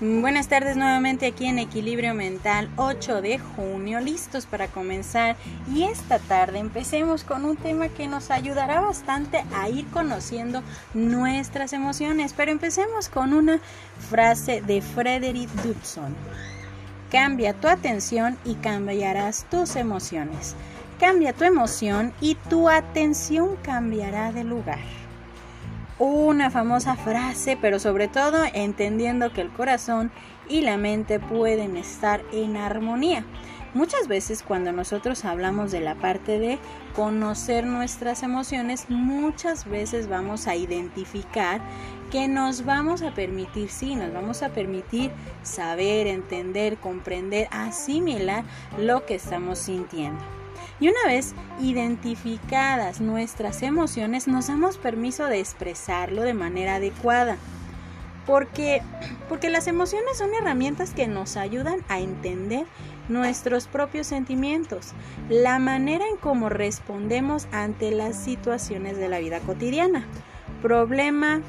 Buenas tardes nuevamente aquí en Equilibrio Mental 8 de junio, listos para comenzar y esta tarde empecemos con un tema que nos ayudará bastante a ir conociendo nuestras emociones, pero empecemos con una frase de Frederick Dudson. Cambia tu atención y cambiarás tus emociones. Cambia tu emoción y tu atención cambiará de lugar una famosa frase, pero sobre todo entendiendo que el corazón y la mente pueden estar en armonía. Muchas veces cuando nosotros hablamos de la parte de conocer nuestras emociones, muchas veces vamos a identificar que nos vamos a permitir, sí, nos vamos a permitir saber, entender, comprender, asimilar lo que estamos sintiendo. Y una vez identificadas nuestras emociones, nos damos permiso de expresarlo de manera adecuada. Porque, porque las emociones son herramientas que nos ayudan a entender nuestros propios sentimientos, la manera en cómo respondemos ante las situaciones de la vida cotidiana. Problema,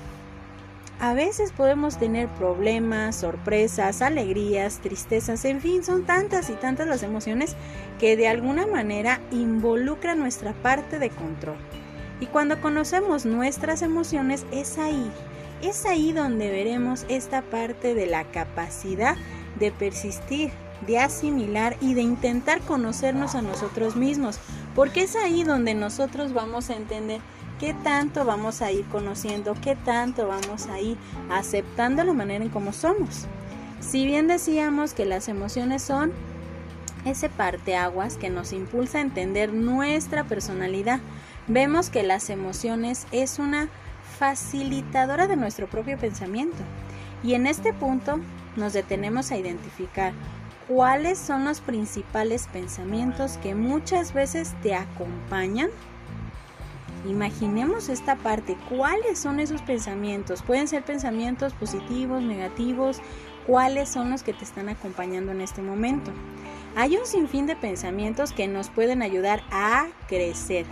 a veces podemos tener problemas, sorpresas, alegrías, tristezas, en fin, son tantas y tantas las emociones que de alguna manera involucran nuestra parte de control. Y cuando conocemos nuestras emociones es ahí, es ahí donde veremos esta parte de la capacidad de persistir, de asimilar y de intentar conocernos a nosotros mismos, porque es ahí donde nosotros vamos a entender qué tanto vamos a ir conociendo, qué tanto vamos a ir aceptando la manera en cómo somos. Si bien decíamos que las emociones son ese parteaguas que nos impulsa a entender nuestra personalidad, vemos que las emociones es una facilitadora de nuestro propio pensamiento. Y en este punto nos detenemos a identificar cuáles son los principales pensamientos que muchas veces te acompañan Imaginemos esta parte, ¿cuáles son esos pensamientos? Pueden ser pensamientos positivos, negativos, ¿cuáles son los que te están acompañando en este momento? Hay un sinfín de pensamientos que nos pueden ayudar a crecer,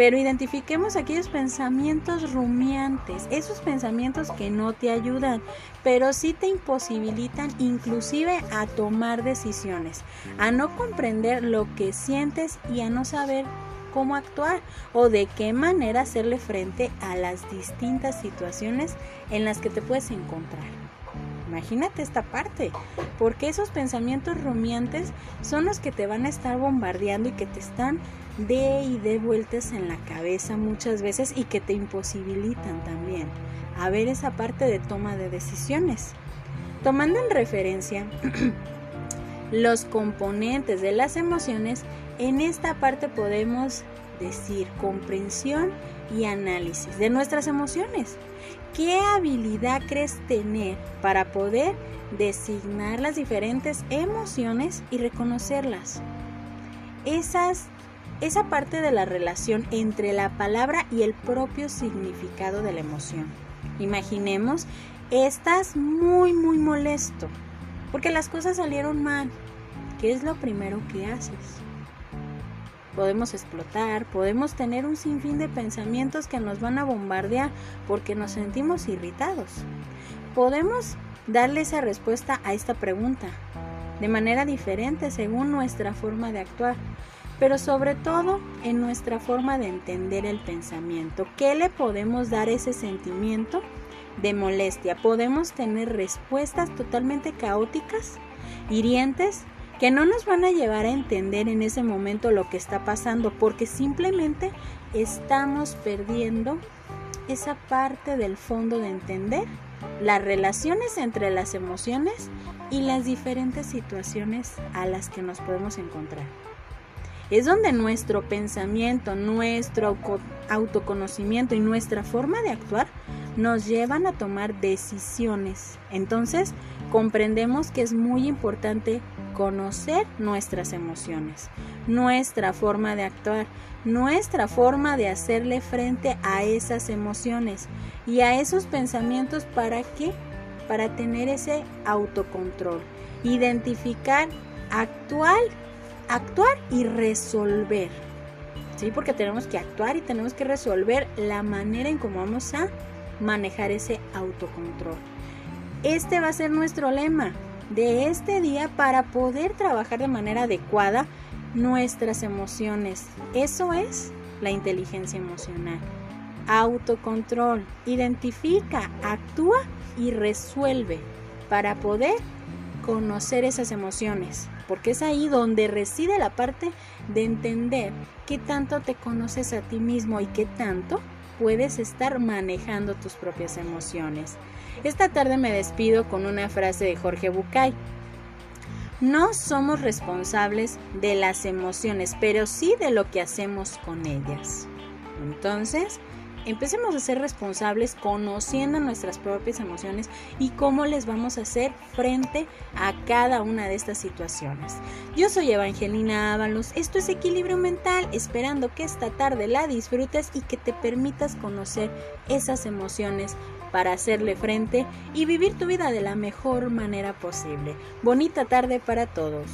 pero identifiquemos aquellos pensamientos rumiantes, esos pensamientos que no te ayudan, pero sí te imposibilitan inclusive a tomar decisiones, a no comprender lo que sientes y a no saber cómo actuar o de qué manera hacerle frente a las distintas situaciones en las que te puedes encontrar. Imagínate esta parte, porque esos pensamientos rumiantes son los que te van a estar bombardeando y que te están de y de vueltas en la cabeza muchas veces y que te imposibilitan también a ver esa parte de toma de decisiones. Tomando en referencia los componentes de las emociones, en esta parte podemos decir comprensión y análisis de nuestras emociones. ¿Qué habilidad crees tener para poder designar las diferentes emociones y reconocerlas? Esas, esa parte de la relación entre la palabra y el propio significado de la emoción. Imaginemos, estás muy, muy molesto porque las cosas salieron mal. ¿Qué es lo primero que haces? Podemos explotar, podemos tener un sinfín de pensamientos que nos van a bombardear porque nos sentimos irritados. Podemos darle esa respuesta a esta pregunta de manera diferente según nuestra forma de actuar, pero sobre todo en nuestra forma de entender el pensamiento. ¿Qué le podemos dar ese sentimiento? de molestia. Podemos tener respuestas totalmente caóticas, hirientes, que no nos van a llevar a entender en ese momento lo que está pasando, porque simplemente estamos perdiendo esa parte del fondo de entender las relaciones entre las emociones y las diferentes situaciones a las que nos podemos encontrar. Es donde nuestro pensamiento, nuestro autoconocimiento y nuestra forma de actuar nos llevan a tomar decisiones. Entonces, comprendemos que es muy importante conocer nuestras emociones, nuestra forma de actuar, nuestra forma de hacerle frente a esas emociones y a esos pensamientos para qué? Para tener ese autocontrol, identificar, actuar, actuar y resolver. ¿Sí? Porque tenemos que actuar y tenemos que resolver la manera en cómo vamos a manejar ese autocontrol. Este va a ser nuestro lema de este día para poder trabajar de manera adecuada nuestras emociones. Eso es la inteligencia emocional. Autocontrol. Identifica, actúa y resuelve para poder conocer esas emociones, porque es ahí donde reside la parte de entender qué tanto te conoces a ti mismo y qué tanto puedes estar manejando tus propias emociones. Esta tarde me despido con una frase de Jorge Bucay. No somos responsables de las emociones, pero sí de lo que hacemos con ellas. Entonces, empecemos a ser responsables conociendo nuestras propias emociones y cómo les vamos a hacer frente a cada una de estas situaciones. Yo soy Evangelina Ábalos, esto es Equilibrio Mental, esperando que esta tarde la disfrutes y que te permitas conocer esas emociones para hacerle frente y vivir tu vida de la mejor manera posible. Bonita tarde para todos.